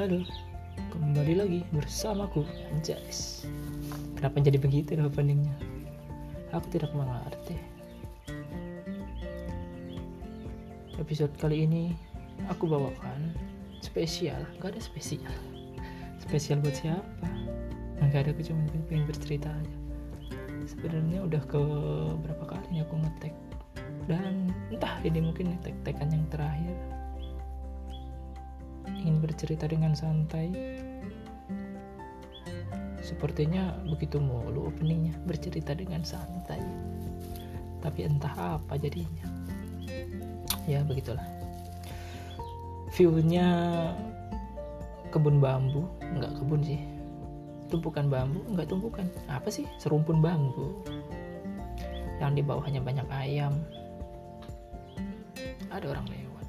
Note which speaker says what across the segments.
Speaker 1: Halo, kembali lagi bersamaku Anjas. Kenapa jadi begitu dah openingnya? Aku tidak mengerti. Episode kali ini aku bawakan spesial, gak ada spesial. Spesial buat siapa? Gak ada, aku cuma pengen bercerita aja. Sebenarnya udah ke berapa kali nih aku ngetek dan entah ini mungkin tek-tekan yang terakhir ingin bercerita dengan santai. Sepertinya begitu mulu openingnya bercerita dengan santai. Tapi entah apa jadinya. Ya begitulah. Viewnya kebun bambu. Nggak kebun sih. Tumpukan bambu? Nggak tumpukan. Apa sih? Serumpun bambu. Yang di bawahnya banyak ayam. Ada orang lewat.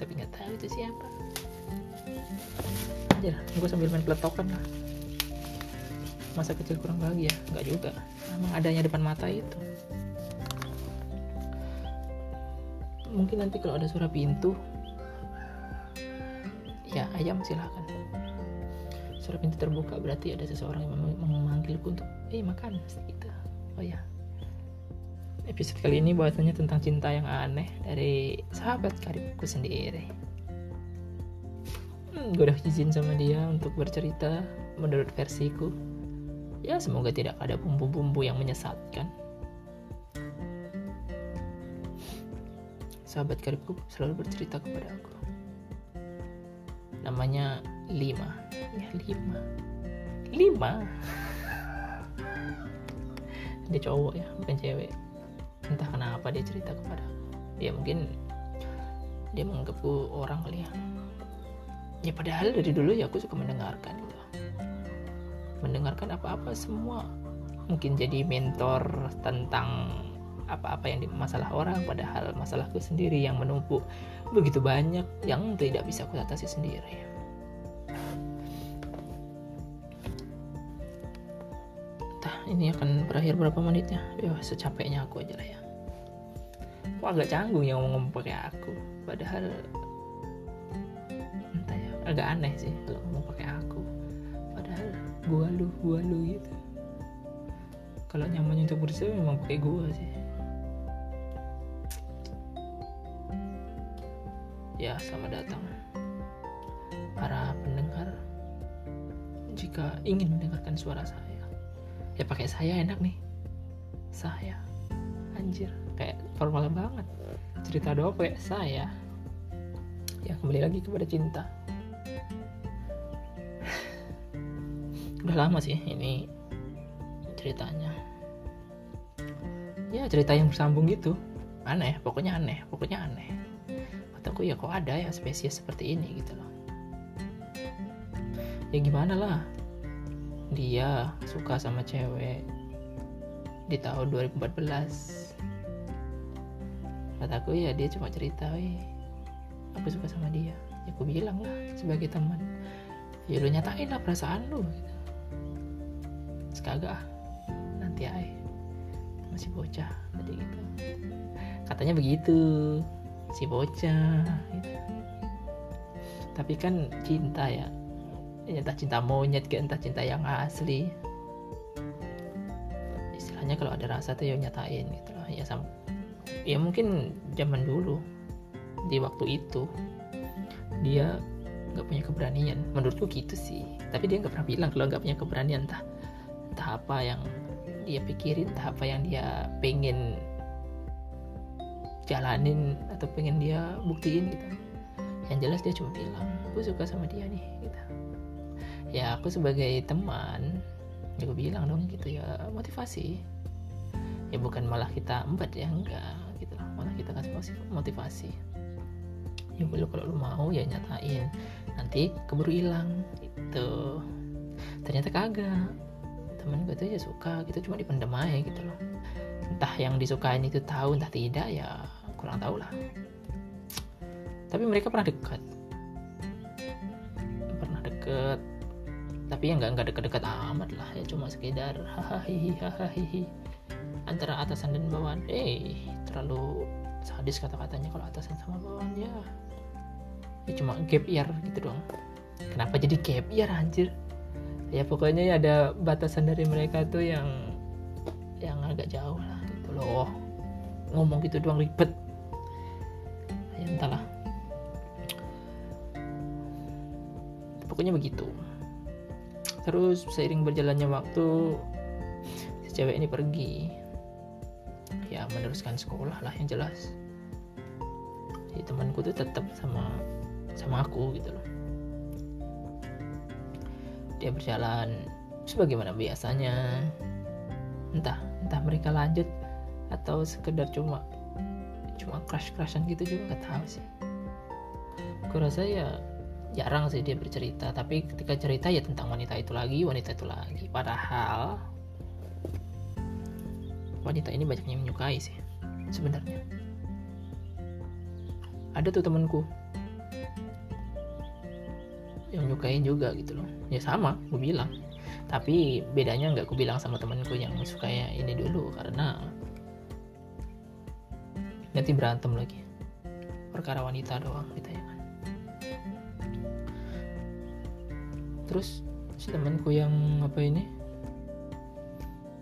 Speaker 1: Tapi nggak tahu itu siapa aja gue sambil main peletokan lah. Masa kecil kurang bahagia? Nggak juga. Emang adanya depan mata itu. Mungkin nanti kalau ada suara pintu ya ayam silahkan suara pintu terbuka berarti ada seseorang yang memanggilku untuk eh makan gitu oh ya. Episode kali ini bahasanya tentang cinta yang aneh dari sahabat karibku sendiri. Gue udah izin sama dia untuk bercerita menurut versiku. Ya semoga tidak ada bumbu-bumbu yang menyesatkan. Sahabat karibku selalu bercerita kepada aku. Namanya Lima. Ya Lima. Lima. Dia cowok ya, bukan cewek entah kenapa dia cerita kepada aku ya mungkin dia menganggapku orang kali ya ya padahal dari dulu ya aku suka mendengarkan gitu mendengarkan apa-apa semua. Mungkin jadi mentor tentang apa-apa yang di masalah orang padahal masalahku sendiri yang menumpuk begitu banyak yang tidak bisa aku atasi sendiri. Entah ini akan berakhir berapa menitnya? Ya secapeknya aku aja lah ya. Kok agak canggung yang ngomong pakai aku? Padahal agak aneh sih kalau ngomong pakai aku. Padahal gua lu gua lu gitu. Kalau nyamannya untuk bersama memang pakai gua sih. Ya selamat datang. Para pendengar jika ingin mendengarkan suara saya. Ya pakai saya enak nih. Saya. Anjir kayak formal banget. Cerita doa kayak saya. Ya kembali lagi kepada cinta udah lama sih ini ceritanya. Ya cerita yang bersambung gitu. Aneh pokoknya aneh pokoknya aneh. Kataku ya kok ada ya spesies seperti ini gitu loh. Ya gimana lah? Dia suka sama cewek di tahun 2014 kataku ya dia cuma cerita weh aku suka sama dia. Ya aku bilang lah sebagai teman. Ya lu nyatain lah perasaan lu gitu. Sekagak nanti ay masih bocah. Tadi gitu. Katanya begitu. Si bocah gitu. tapi kan cinta ya. Entah cinta monyet ke entah cinta yang asli. Istilahnya kalau ada rasa tuh ya nyatain gitu loh ya sama ya mungkin zaman dulu di waktu itu dia nggak punya keberanian. Menurutku gitu sih. Tapi dia nggak pernah bilang kalau nggak punya keberanian entah entah apa yang dia pikirin entah apa yang dia pengen jalanin atau pengen dia buktiin gitu. Yang jelas dia cuma bilang aku suka sama dia nih gitu. Ya aku sebagai teman ya gue bilang dong gitu ya motivasi. Ya bukan malah kita empat ya enggak gitu. Lah malah kita kasih motivasi. Ya boleh kalau lu mau ya nyatain. Nanti keburu hilang gitu. Ternyata kagak temen gue tuh ya suka gitu cuma dipendam aja gitu loh. Entah yang disukain itu tahu entah tidak ya kurang tahu lah. Tapi mereka pernah dekat. Pernah deket tapi ya nggak nggak deket-deket amat lah ya cuma sekedar hahaha antara atasan dan bawahan eh terlalu sadis kata-katanya kalau atasan sama bawahan ya. Ya cuma gap year gitu doang kenapa jadi gap year anjir ya pokoknya ya ada batasan dari mereka tuh yang yang agak jauh lah gitu loh. Ngomong gitu doang ribet. Ya entahlah. Pokoknya begitu. Terus seiring berjalannya waktu si cewek ini pergi. Ya meneruskan sekolah lah yang jelas. Si temanku tuh tetap sama sama aku gitu loh dia berjalan. Sebagaimana biasanya? Entah entah mereka lanjut atau sekedar cuma cuma crush crushan gitu juga nggak tahu sih. Aku rasa ya jarang sih dia bercerita tapi ketika cerita ya tentang wanita itu lagi wanita itu lagi. Padahal wanita ini banyak yang menyukai sih sebenarnya. Ada tuh temanku yang nyukain juga gitu loh. Ya sama gue bilang. Tapi bedanya nggak gue bilang sama temanku yang suka ya ini dulu karena nanti berantem lagi. Perkara wanita doang gitu ya kan. Terus si temanku yang apa ini?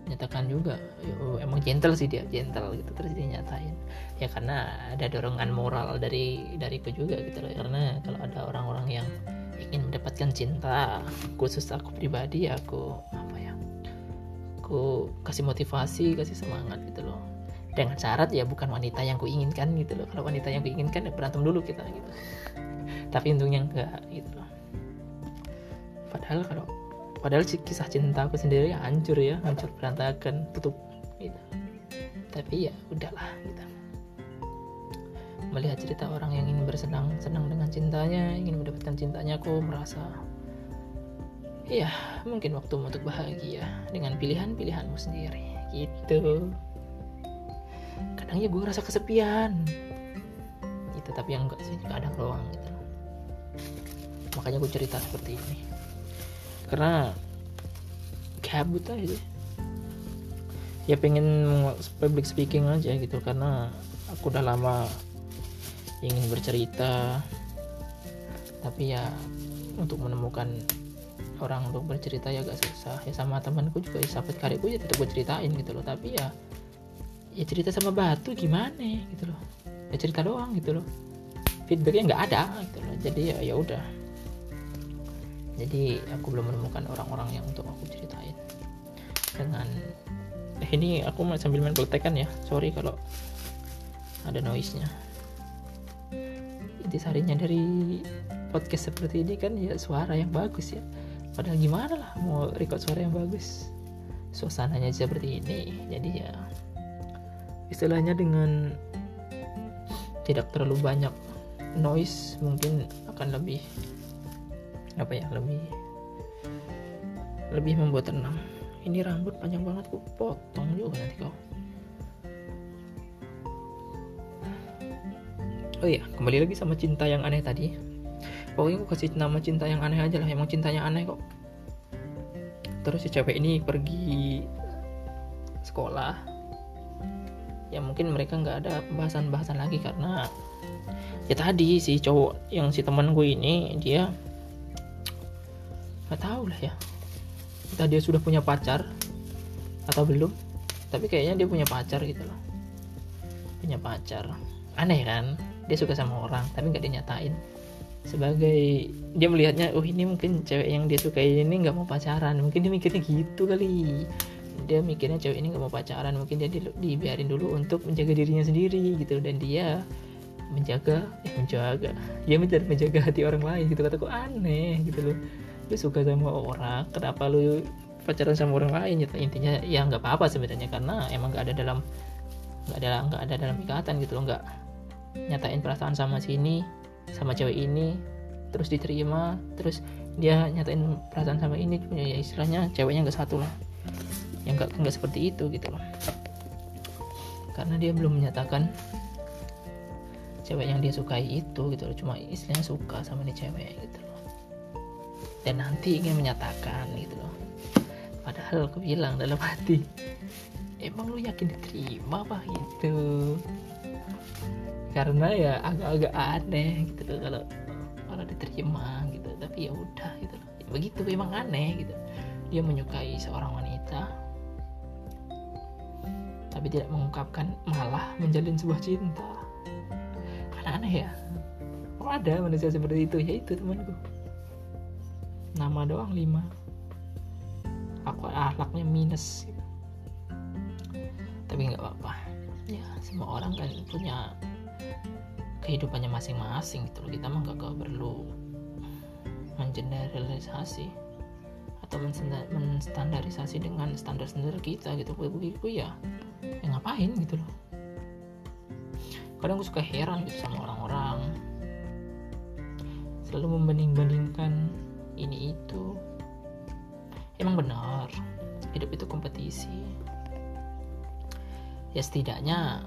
Speaker 1: Nyatakan juga. Ya, emang gentle sih dia gentle gitu terus dia nyatain ya karena ada dorongan moral dari dariku juga gitu loh. Karena kalau ada orang-orang yang ingin mendapatkan cinta khusus aku pribadi ya aku apa ya aku kasih motivasi kasih semangat gitu loh. Dengan syarat ya bukan wanita yang kuinginkan gitu loh. Kalau wanita yang kuinginkan ya berantem dulu kita gitu. Tapi untungnya enggak gitu loh. Padahal kalau padahal kisah cinta aku sendiri hancur ya hancur berantakan tutup gitu. Tapi ya udahlah gitu melihat cerita orang yang ingin bersenang senang dengan cintanya ingin mendapatkan cintanya aku merasa iya mungkin waktu untuk bahagia dengan pilihan-pilihanmu sendiri. Gitu. Kadang ya gue rasa kesepian. Gitu tapi yang enggak sih kadang doang gitu. Makanya gue cerita seperti ini. Karena kabut aja ya pengen public speaking aja gitu karena aku udah lama ingin bercerita. Tapi ya untuk menemukan orang untuk bercerita ya agak susah. Ya sama temanku juga ya sahabat karibku ya tetap ceritain gitu loh. Tapi ya ya cerita sama batu gimana gitu loh. Ya cerita doang gitu loh. Feedbacknya nggak ada gitu loh. Jadi ya ya udah. Jadi aku belum menemukan orang-orang yang untuk aku ceritain. Dengan eh ini aku sambil main peletekan ya. Sorry kalau ada noise nya intisarinya dari podcast seperti ini kan ya suara yang bagus ya. Padahal gimana lah mau record suara yang bagus? Suasananya seperti ini jadi ya istilahnya dengan tidak terlalu banyak noise mungkin akan lebih apa ya lebih lebih membuat tenang. Ini rambut panjang banget ku potong juga nanti kau oh iya kembali lagi sama cinta yang aneh tadi. Pokoknya aku kasih nama cinta yang aneh aja lah emang cintanya aneh kok. Terus si cewek ini pergi sekolah. Ya mungkin mereka nggak ada pembahasan-bahasan lagi karena ya tadi si cowok yang si teman gue ini dia nggak tahu lah ya. Entah dia sudah punya pacar atau belum tapi kayaknya dia punya pacar gitu loh. Punya pacar. Aneh kan dia suka sama orang tapi nggak dinyatain. Sebagai dia melihatnya oh ini mungkin cewek yang dia suka ini nggak mau pacaran. Mungkin dia mikirnya gitu kali. Dia mikirnya cewek ini nggak mau pacaran mungkin dia di, dibiarin dulu untuk menjaga dirinya sendiri gitu. Dan dia menjaga eh menjaga. Dia menjaga menjaga hati orang lain gitu. Kataku aneh gitu loh. Lu suka sama orang kenapa lu pacaran sama orang lain? Gitu. Intinya ya nggak apa-apa sebenarnya karena emang nggak ada dalam nggak ada nggak ada dalam ikatan gitu loh. Nggak nyatain perasaan sama sini sama cewek ini terus diterima terus dia nyatain perasaan sama ini ya istilahnya ceweknya nggak satu lah. Yang nggak nggak seperti itu gitu loh. Karena dia belum menyatakan cewek yang dia sukai itu gitu loh. Cuma istilahnya suka sama nih cewek gitu loh. Dan nanti ingin menyatakan gitu loh. Padahal aku bilang dalam hati emang lu yakin diterima apa gitu karena ya agak-agak aneh gitu loh kalau kalau diterima gitu. Tapi ya udah gitu loh. Ya, begitu memang aneh gitu. Dia menyukai seorang wanita tapi tidak mengungkapkan malah menjalin sebuah cinta. Kan aneh ya? Kok ada manusia seperti itu? Ya itu temanku. Nama doang lima. Aku akhlaknya minus gitu. tapi nggak apa-apa. Ya semua orang kan punya kehidupannya masing-masing gitu loh. Kita mah gak perlu mengeneralisasi atau menstandarisasi dengan standar-standar kita gitu. Begitu ya ya ngapain gitu loh. Kadang gue suka heran gitu sama orang-orang. Selalu membanding-bandingkan ini itu. Emang benar hidup itu kompetisi. Ya setidaknya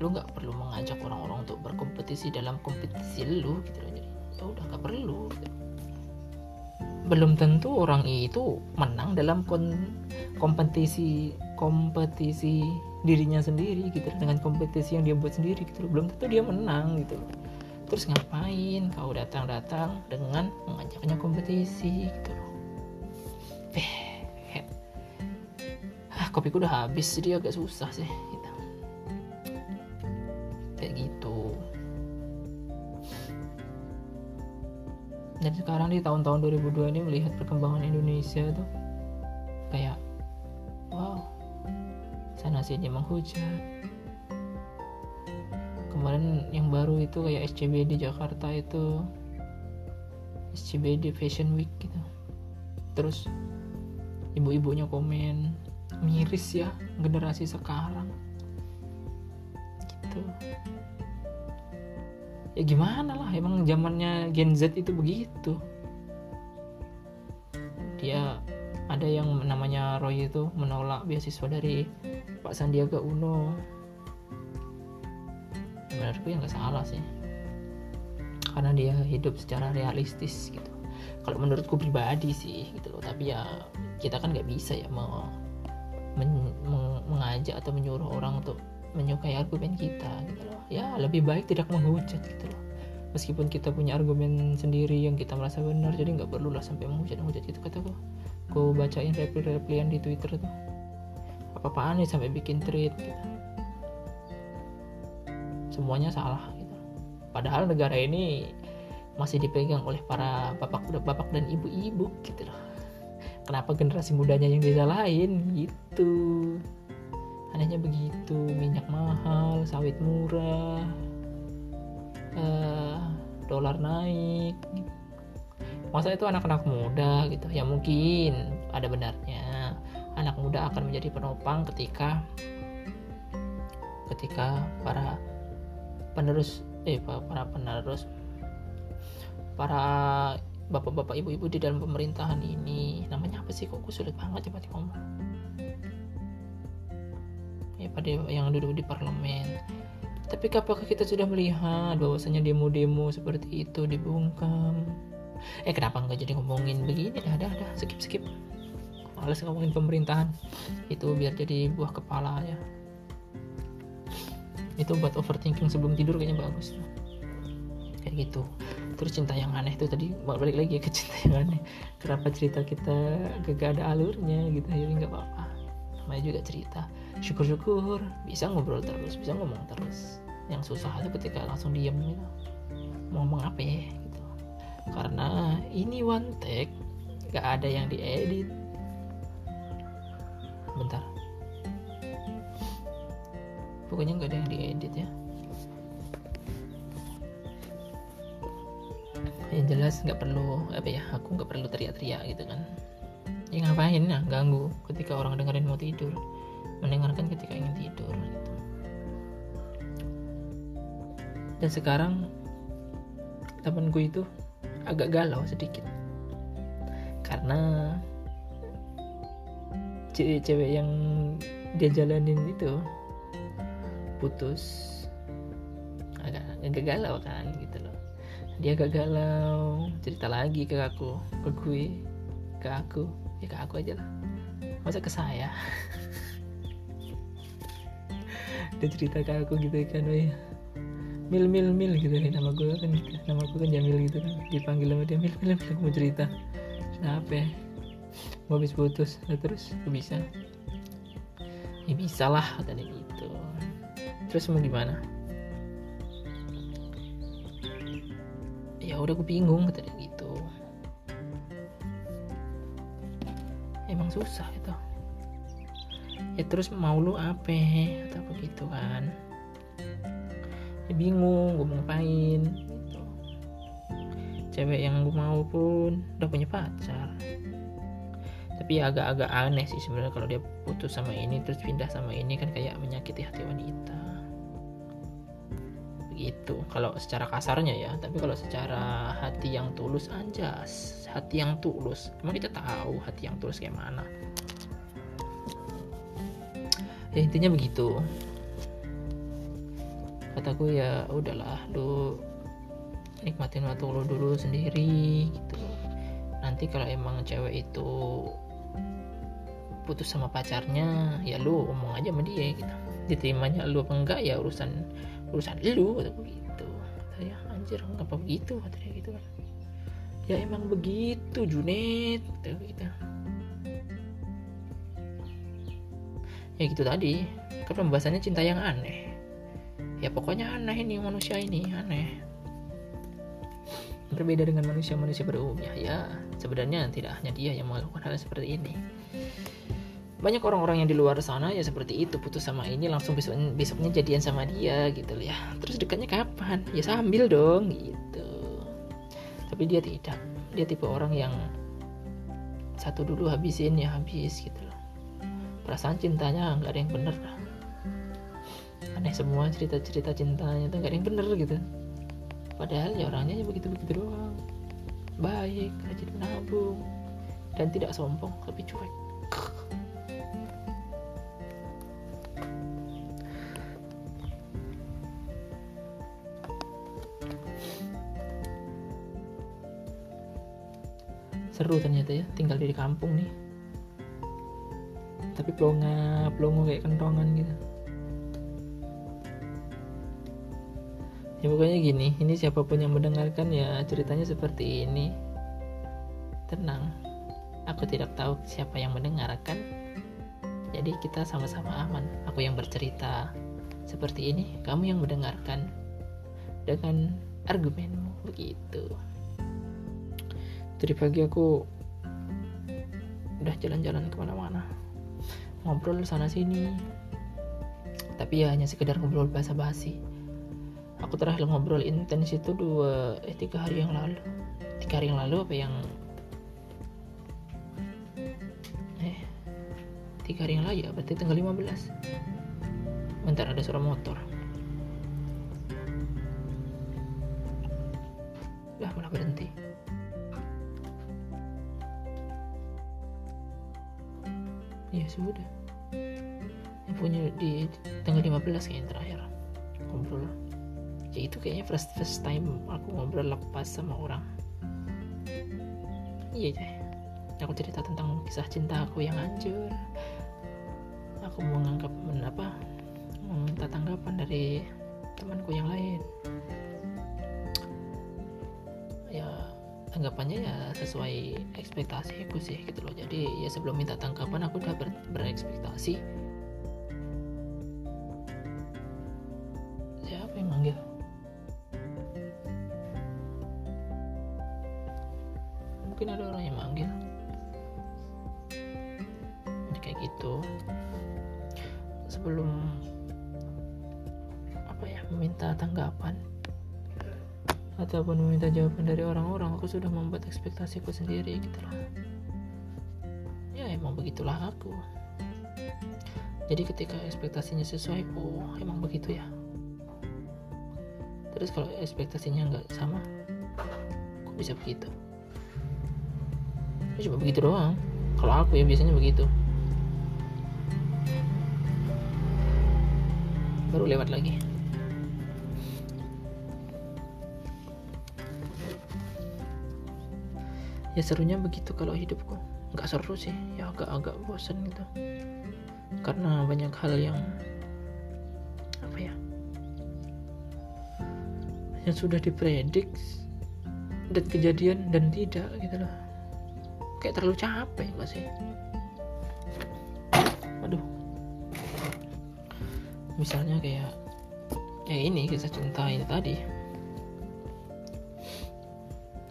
Speaker 1: lu nggak perlu mengajak orang-orang untuk berkompetisi dalam kompetisi lu gitu loh. Jadi ya udah nggak perlu gitu. belum tentu orang itu menang dalam kon kompetisi kompetisi dirinya sendiri gitu dengan kompetisi yang dia buat sendiri gitu belum tentu dia menang gitu terus ngapain kau datang-datang dengan mengajaknya kompetisi gitu loh. Eh kopiku udah habis jadi agak susah sih dan sekarang di tahun-tahun 2002 ini melihat perkembangan Indonesia tuh kayak wow sana sini menghujat. Kemarin yang baru itu kayak SCB di Jakarta itu SCB di Fashion Week gitu. Terus ibu-ibunya komen miris ya generasi sekarang ya gimana lah emang zamannya Gen Z itu begitu. Dia ada yang namanya Roy itu menolak beasiswa dari Pak Sandiaga Uno. Menurutku yang nggak salah sih. Karena dia hidup secara realistis gitu. Kalau menurutku pribadi sih gitu loh tapi ya kita kan nggak bisa ya mau men, mengajak atau menyuruh orang untuk menyukai argumen kita gitu loh. Ya lebih baik tidak menghujat gitu loh. Meskipun kita punya argumen sendiri yang kita merasa benar jadi nggak perlu lah sampai menghujat menghujat gitu kata gue gue bacain reply-replyan di twitter tuh. Apa-apaan nih sampai bikin tweet gitu. Semuanya salah gitu. Padahal negara ini masih dipegang oleh para bapak bapak dan ibu-ibu gitu loh. Kenapa generasi mudanya yang disalahin? Gitu anehnya begitu minyak mahal sawit murah uh, dolar naik. Masa itu anak-anak muda gitu. Ya mungkin ada benarnya. Anak muda akan menjadi penopang ketika ketika para penerus eh para penerus para bapak-bapak ibu-ibu di dalam pemerintahan ini. Namanya apa sih? Kok gue sulit banget coba ngomong ya pada yang duduk di parlemen. Tapi apakah kita sudah melihat bahwasanya demo-demo seperti itu dibungkam? Eh kenapa nggak jadi ngomongin begini? Dah dah dah. Skip skip. Males ngomongin pemerintahan. Itu biar jadi buah kepala ya. Itu buat overthinking sebelum tidur kayaknya bagus. Kayak gitu. Terus cinta yang aneh itu tadi balik lagi ke cinta yang aneh. Kenapa cerita kita gak ada alurnya gitu? Jadi nggak apa-apa. Namanya juga cerita syukur-syukur bisa ngobrol terus bisa ngomong terus. Yang susah itu ketika langsung diem gitu. Mau ngomong apa ya gitu. Karena ini one take gak ada yang diedit. Bentar. Pokoknya nggak ada yang diedit ya. Yang jelas nggak perlu apa ya aku nggak perlu teriak-teriak gitu kan. Ya ngapain? Ya ganggu ketika orang dengerin mau tidur mendengarkan ketika ingin tidur gitu. dan sekarang temanku itu agak galau sedikit. Karena cewek-cewek yang dia jalanin itu putus. Agak agak galau kan gitu loh. Dia agak galau cerita lagi ke aku ke gue ke aku. Ya ke aku aja lah. Masa ke saya dia cerita ke aku gitu kan oh ya mil mil mil gitu nih nama gue kan nama gue kan Jamil gitu kan. Dipanggil sama dia mil mil mil aku mau cerita. Kenapa ya? Mau habis putus nah, terus gue bisa? Ya bisa lah katanya gitu. Terus mau gimana? Ya udah gue bingung katanya gitu. Emang susah itu ya terus mau lu apa atau begitu kan. Ya bingung gue mau ngapain gitu. cewek yang gue mau pun udah punya pacar. Tapi ya agak-agak aneh sih sebenarnya kalau dia putus sama ini terus pindah sama ini kan kayak menyakiti hati wanita. Begitu kalau secara kasarnya ya. Tapi kalau secara hati yang tulus anjas. Hati yang tulus. Emang kita tahu hati yang tulus kayak mana ya intinya begitu. Kataku ya udahlah lu nikmatin waktu lu dulu sendiri gitu. Nanti kalau emang cewek itu putus sama pacarnya ya lu omong aja sama dia gitu. Diterimanya lu apa enggak ya urusan urusan lu atau begitu saya anjir ngapa begitu katanya gitu kan. Ya emang begitu Junet gitu, gitu. Ya gitu tadi. Kan pembahasannya cinta yang aneh. Ya pokoknya aneh ini manusia ini aneh. Berbeda dengan manusia-manusia pada umumnya. Ya sebenarnya tidak hanya dia yang melakukan hal seperti ini. Banyak orang-orang yang di luar sana ya seperti itu putus sama ini langsung besok besoknya jadian sama dia gitu ya. Terus dekatnya kapan? Ya sambil dong gitu. Tapi dia tidak. Dia tipe orang yang satu dulu habisin ya habis gitu perasaan cintanya nggak ada yang bener. Aneh semua cerita-cerita cintanya tuh gak ada yang bener gitu. Padahal ya orangnya ya begitu-begitu doang. Baik rajin menabung dan tidak sombong tapi cuek. Seru ternyata ya tinggal di kampung nih tapi pelonga pelongo kayak kentongan gitu. Ya pokoknya gini ini siapa pun yang mendengarkan ya ceritanya seperti ini. Tenang aku tidak tahu siapa yang mendengarkan. Jadi kita sama-sama aman aku yang bercerita. Seperti ini kamu yang mendengarkan. Dengan argumenmu begitu. Tadi pagi aku udah jalan-jalan ke mana-mana ngobrol sana sini. Tapi ya hanya sekedar ngobrol basa-basi. Aku terakhir ngobrol intens itu dua eh tiga hari yang lalu. Tiga hari yang lalu apa yang eh tiga hari yang lalu ya? Berarti tanggal 15 bentar ada suara motor. Lah malah berhenti ya sudah. Yang punya di tanggal 15 kayaknya terakhir. Ngobrol ya itu kayaknya first first time aku ngobrol lepas sama orang. Iya deh aku cerita tentang kisah cinta aku yang hancur. Aku menganggap apa meminta tanggapan dari temanku yang lain tanggapannya ya sesuai ekspektasiku sih gitu loh. Jadi ya sebelum minta tanggapan aku udah ber berekspektasi. Siapa yang manggil? Mungkin ada orang yang manggil. Jadi kayak gitu. Sebelum apa ya meminta tanggapan ataupun meminta jawaban dari orang-orang aku sudah membuat ekspektasiku sendiri gitu loh. Ya emang begitulah aku. Jadi ketika ekspektasinya sesuai oh emang begitu ya? Terus kalau ekspektasinya nggak sama kok bisa begitu? Ya cuma begitu doang. Kalau aku ya biasanya begitu. Baru lewat lagi ya serunya begitu kalau hidupku. Nggak seru sih. Ya agak-agak bosan gitu. Karena banyak hal yang apa ya yang sudah dipredik dan kejadian dan tidak gitu loh. Kayak terlalu capek gak sih? Aduh misalnya kayak ya ini cinta ini tadi.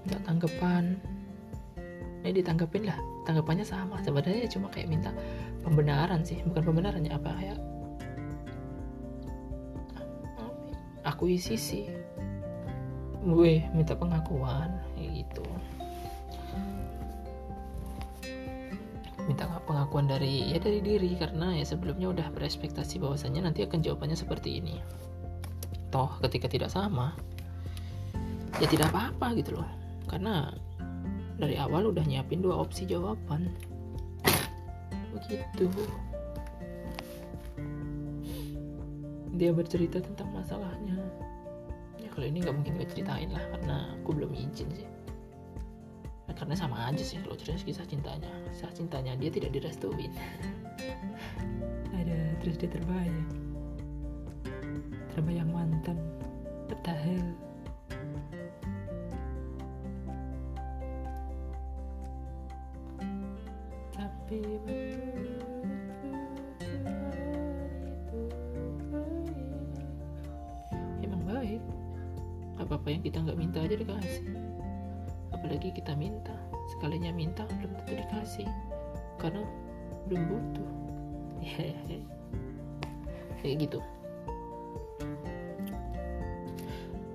Speaker 1: Minta tanggapan ini ditanggapin lah tanggapannya sama. Sebenarnya cuma kayak minta pembenaran sih bukan pembenarannya apa kayak akuisisi gue minta pengakuan gitu. Minta pengakuan dari ya dari diri karena ya sebelumnya udah berespektasi bahwasannya nanti akan jawabannya seperti ini. Toh ketika tidak sama ya tidak apa-apa gitu loh. Karena dari awal udah nyiapin dua opsi jawaban. Begitu. Dia bercerita tentang masalahnya. Ya kalau ini nggak mungkin gue ceritain lah karena aku belum izin sih. Nah, karena sama aja sih kalau cerita kisah cintanya. Kisah cintanya dia tidak direstuin. Ada terus dia terbayang terbayang mantan. Petahel tapi emang baik. Apa apa yang kita nggak minta aja dikasih. Apalagi kita minta. Sekalinya minta belum tentu dikasih. Karena belum butuh. Kayak gitu.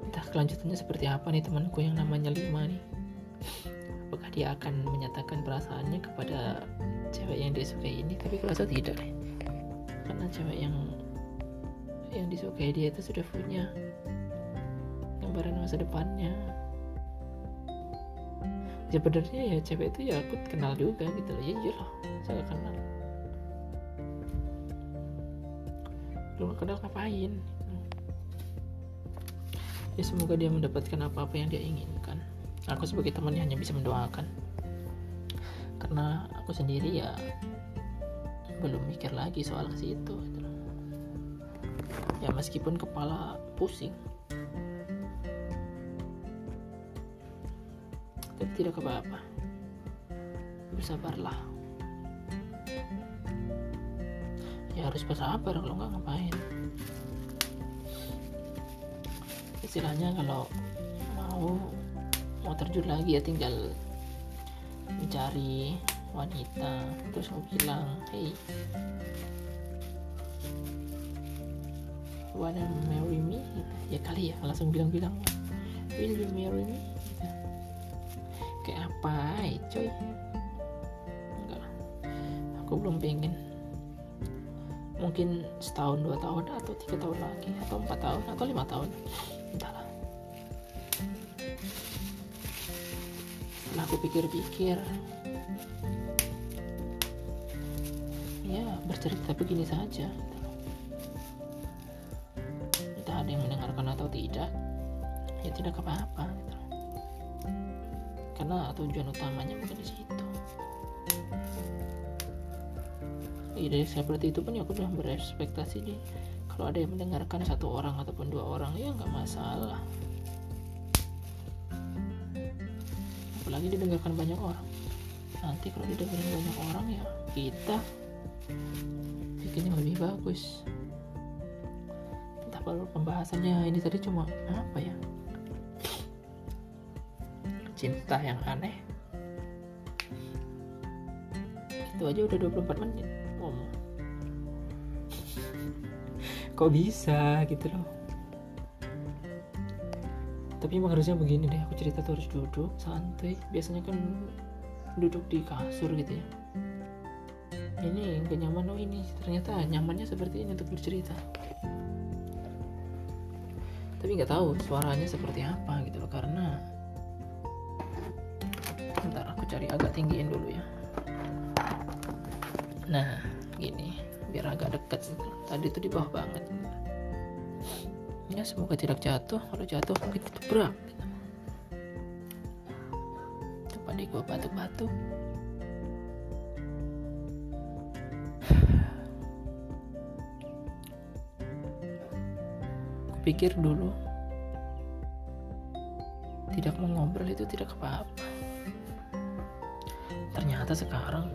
Speaker 1: Entah kelanjutannya seperti apa nih temanku yang namanya lima nih. Apakah dia akan menyatakan perasaannya kepada cewek yang dia sukai ini tapi aku rasa tidak karena cewek yang yang disukai dia itu sudah punya gambaran masa depannya. Sebenarnya ya cewek itu ya aku kenal juga gitu loh. Ya iya loh saya kenal. Belum kenal ngapain? Ya semoga dia mendapatkan apa-apa yang dia inginkan. Aku sebagai temannya hanya bisa mendoakan karena aku sendiri ya belum mikir lagi soal ke situ gitu. ya meskipun kepala pusing. Tapi tidak apa-apa. Bersabarlah. Ya harus bersabar kalau nggak ngapain. Istilahnya kalau mau mau terjun lagi ya tinggal mencari wanita. Terus mau bilang hey wanna marry me? Ya kali ya langsung bilang-bilang will you marry me? Kayak apa eh, coy? Enggak aku belum pengen. Mungkin setahun dua tahun atau tiga tahun lagi atau empat tahun atau lima tahun. Entahlah setelah aku pikir-pikir ya bercerita begini saja. Entah ada yang mendengarkan atau tidak ya tidak apa-apa gitu. karena tujuan utamanya bukan di situ. Dari seperti itu pun ya aku sudah berespektasi nih kalau ada yang mendengarkan satu orang ataupun dua orang ya nggak masalah apalagi didengarkan banyak orang. Nanti kalau didengarkan banyak orang ya kita bikin yang lebih bagus. Entah kalau pembahasannya ini tadi cuma apa ya? Cinta yang aneh. Itu aja udah 24 menit ngomong. Kok bisa gitu loh tapi emang harusnya begini deh aku cerita tuh harus duduk santai. Biasanya kan duduk di kasur gitu ya. Ini gak nyaman oh ini. Ternyata nyamannya seperti ini untuk bercerita. Tapi nggak tahu suaranya seperti apa gitu loh karena ntar aku cari agak tinggiin dulu ya. Nah gini biar agak dekat. Tadi tuh di bawah banget ya semoga tidak jatuh. Kalau jatuh mungkin berat gitu. coba deh gue batuk-batuk. Pikir dulu. Tidak mengobrol itu tidak apa-apa. Ternyata sekarang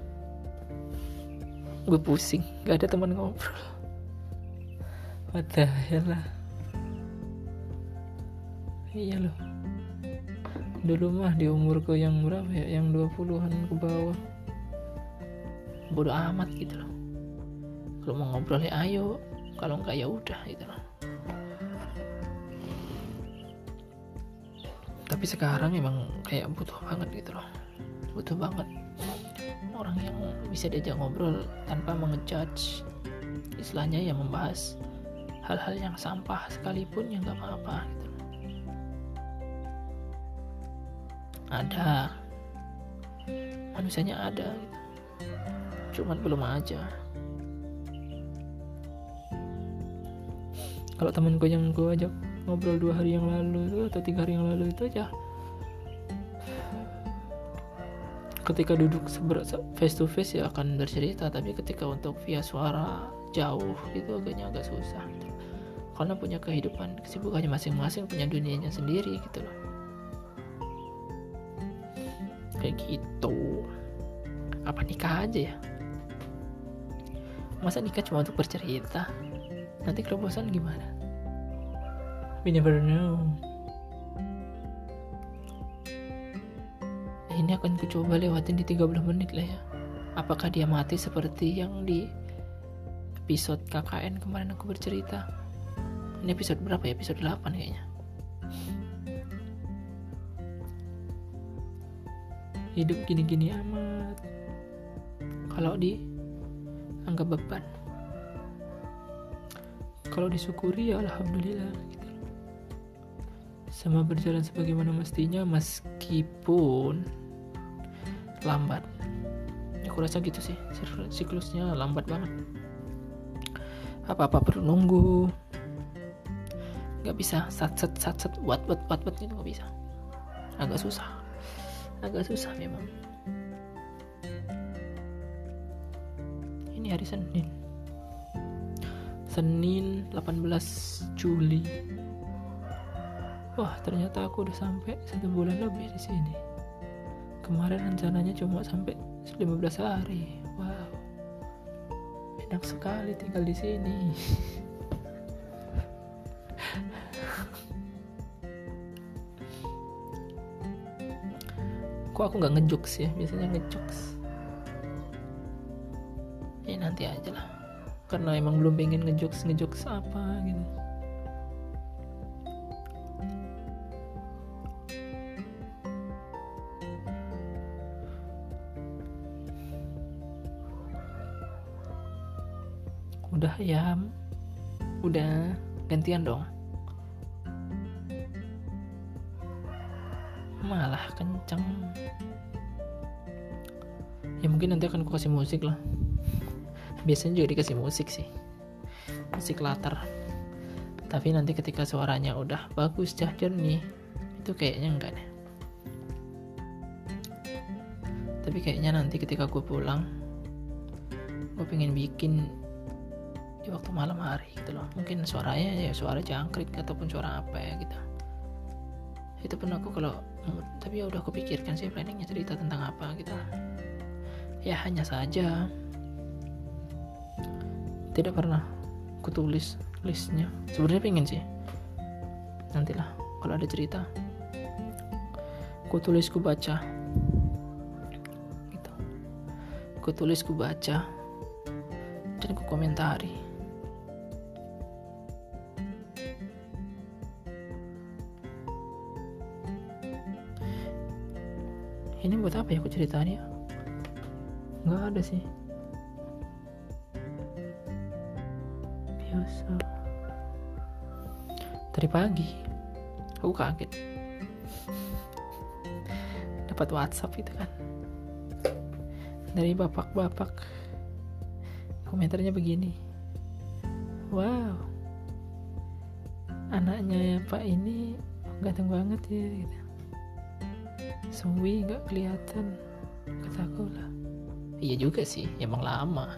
Speaker 1: gue pusing. Gak ada teman ngobrol. What the hell lah iya loh. Dulu mah di umurku yang berapa ya? Yang 20-an ke bawah. Bodoh amat gitu loh. Kalau mau ngobrol ya ayo. Kalau enggak ya udah gitu loh. Tapi sekarang emang kayak butuh banget gitu loh. Butuh banget. Orang yang bisa diajak ngobrol tanpa mengejudge. Istilahnya yang membahas hal-hal yang sampah sekalipun ya nggak apa-apa ada. Manusianya ada gitu. cuman belum aja. Kalau temen gue yang gue ajak ngobrol dua hari yang lalu itu atau tiga hari yang lalu itu aja. Ketika duduk face to face ya akan bercerita tapi ketika untuk via suara jauh itu agaknya agak susah. Karena punya kehidupan kesibukannya masing-masing punya dunianya sendiri gitu loh kayak gitu. Apa nikah aja ya? Masa nikah cuma untuk bercerita? Nanti kalau bosan gimana? We never know. Ini akan kucoba lewatin di 30 menit lah ya. Apakah dia mati seperti yang di episode KKN kemarin aku bercerita? Ini episode berapa ya? Episode 8 kayaknya hidup gini-gini amat. Kalau di anggap beban. Kalau disyukuri ya alhamdulillah gitu. sama berjalan sebagaimana mestinya meskipun lambat. Ya aku rasa gitu sih siklusnya lambat banget. Apa-apa perlu nunggu. Nggak bisa sat sat sat sat wat wat wat wat gitu nggak bisa. Agak susah agak susah memang. Ini hari Senin. Senin 18 Juli. Wah ternyata aku udah sampai satu bulan lebih di sini. Kemarin rencananya cuma sampai 15 hari. Wow. Enak sekali tinggal di sini kok aku nggak ngejokes ya. Biasanya ngejokes ya nanti aja lah. Karena emang belum pengen ngejokes ngejokes apa ya mungkin nanti akan aku kasih musik lah. Biasanya juga dikasih musik sih. Musik latar. Tapi nanti ketika suaranya udah bagus jah jernih itu kayaknya enggak deh. Tapi kayaknya nanti ketika gue pulang gue pengen bikin di waktu malam hari gitu loh. Mungkin suaranya ya suara jangkrik ataupun suara apa ya gitu. Itu pun aku kalau tapi ya udah kupikirkan sih planningnya cerita tentang apa gitu ya hanya saja. Tidak pernah ku tulis listnya. Sebenarnya pengen sih. Nantilah kalau ada cerita ku tulis ku baca. Gitu. Ku tulis ku baca dan ku komentari. Ini buat apa ya aku ceritanya nggak ada sih. Biasa. Dari pagi aku kaget. Dapat WhatsApp itu kan. Dari bapak-bapak. Komentarnya begini. Wow. Anaknya Pak ini ganteng banget ya gitu. Suwi nggak kelihatan. Kataku lah iya juga sih emang lama.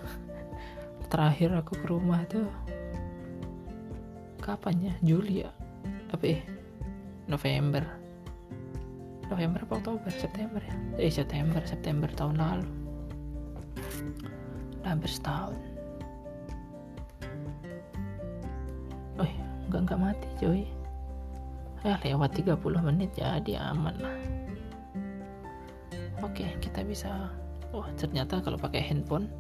Speaker 1: Terakhir aku ke rumah tuh kapan ya? Juli ya? Apa eh November. November apa Oktober? September ya? Eh September September tahun lalu. Hampir setahun. Oh enggak enggak mati coy. Ya lewat 30 menit jadi aman lah. Oke kita bisa wah ternyata kalau pakai handphone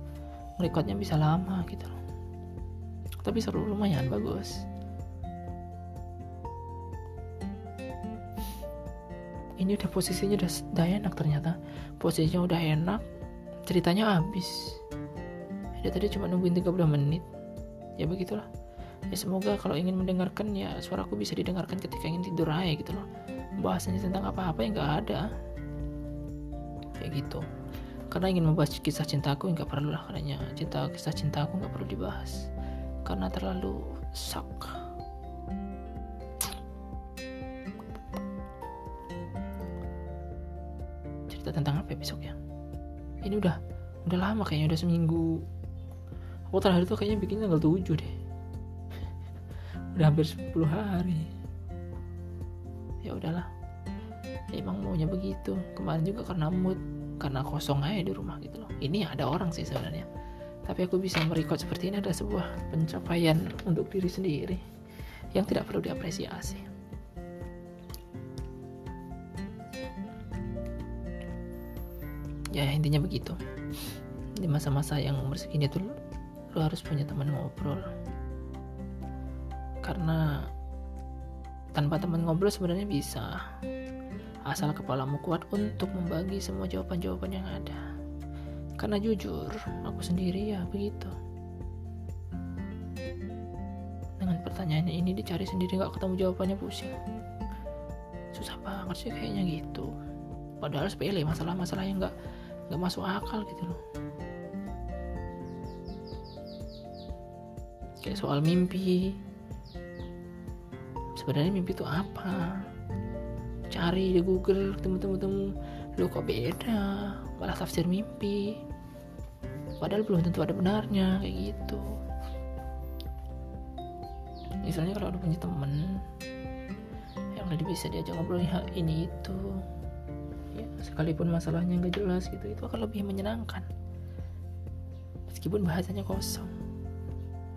Speaker 1: recordnya bisa lama gitu loh. Tapi seru lumayan bagus. Ini udah posisinya udah, udah enak ternyata. Posisinya udah enak ceritanya habis. Dia tadi cuma nungguin 30 menit. Ya begitulah. Ya semoga kalau ingin mendengarkan ya suaraku bisa didengarkan ketika ingin tidur aja gitu loh. Bahasanya tentang apa-apa yang nggak ada. Kayak gitu karena ingin membahas kisah cintaku nggak perlu lah karena cinta kisah cintaku nggak perlu dibahas. Karena terlalu sak cerita tentang apa ya besok ya? Ini udah udah lama kayaknya udah seminggu. Aku terakhir tuh kayaknya bikin tanggal 7 deh. Udah hampir 10 hari. Ya udahlah. Ya, emang maunya begitu. Kemarin juga karena mood karena kosong aja di rumah gitu loh. Ini ada orang sih sebenarnya. Tapi aku bisa merekod seperti ini adalah sebuah pencapaian untuk diri sendiri yang tidak perlu diapresiasi. Ya intinya begitu. Di masa-masa yang umur segini tuh lo harus punya teman ngobrol. Karena tanpa teman ngobrol sebenarnya bisa asal kepalamu kuat untuk membagi semua jawaban-jawaban yang ada. Karena jujur aku sendiri ya begitu. Dengan pertanyaan ini dicari sendiri nggak ketemu jawabannya pusing. Susah banget sih kayaknya gitu. Padahal sepele masalah-masalah yang nggak nggak masuk akal gitu loh. Kayak soal mimpi. Sebenarnya mimpi itu apa cari di Google temu-temu lu kok beda? Malah tafsir mimpi. Padahal belum tentu ada benarnya kayak gitu. Misalnya kalau ada punya temen yang lebih bisa diajak ngobrol ini itu sekalipun masalahnya nggak jelas gitu itu akan lebih menyenangkan. Meskipun bahasanya kosong.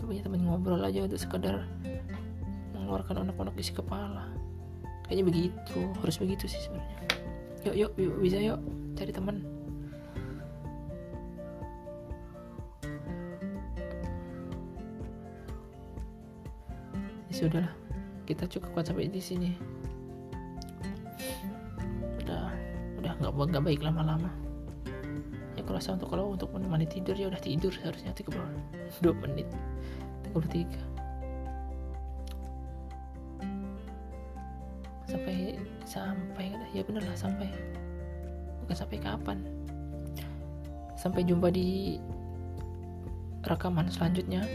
Speaker 1: Punya teman ngobrol aja untuk sekedar mengeluarkan anak-anak isi kepala kayaknya begitu harus begitu sih sebenarnya. Yuk yuk yuk bisa yuk cari teman. Ya sudahlah kita cukup sampai di sini. Nggak nggak baik lama-lama. Ya aku rasa untuk kalau untuk menemani tidur ya udah tidur seharusnya 32 menit 33 bener lah sampai. Bukan sampai kapan. Sampai jumpa di rekaman selanjutnya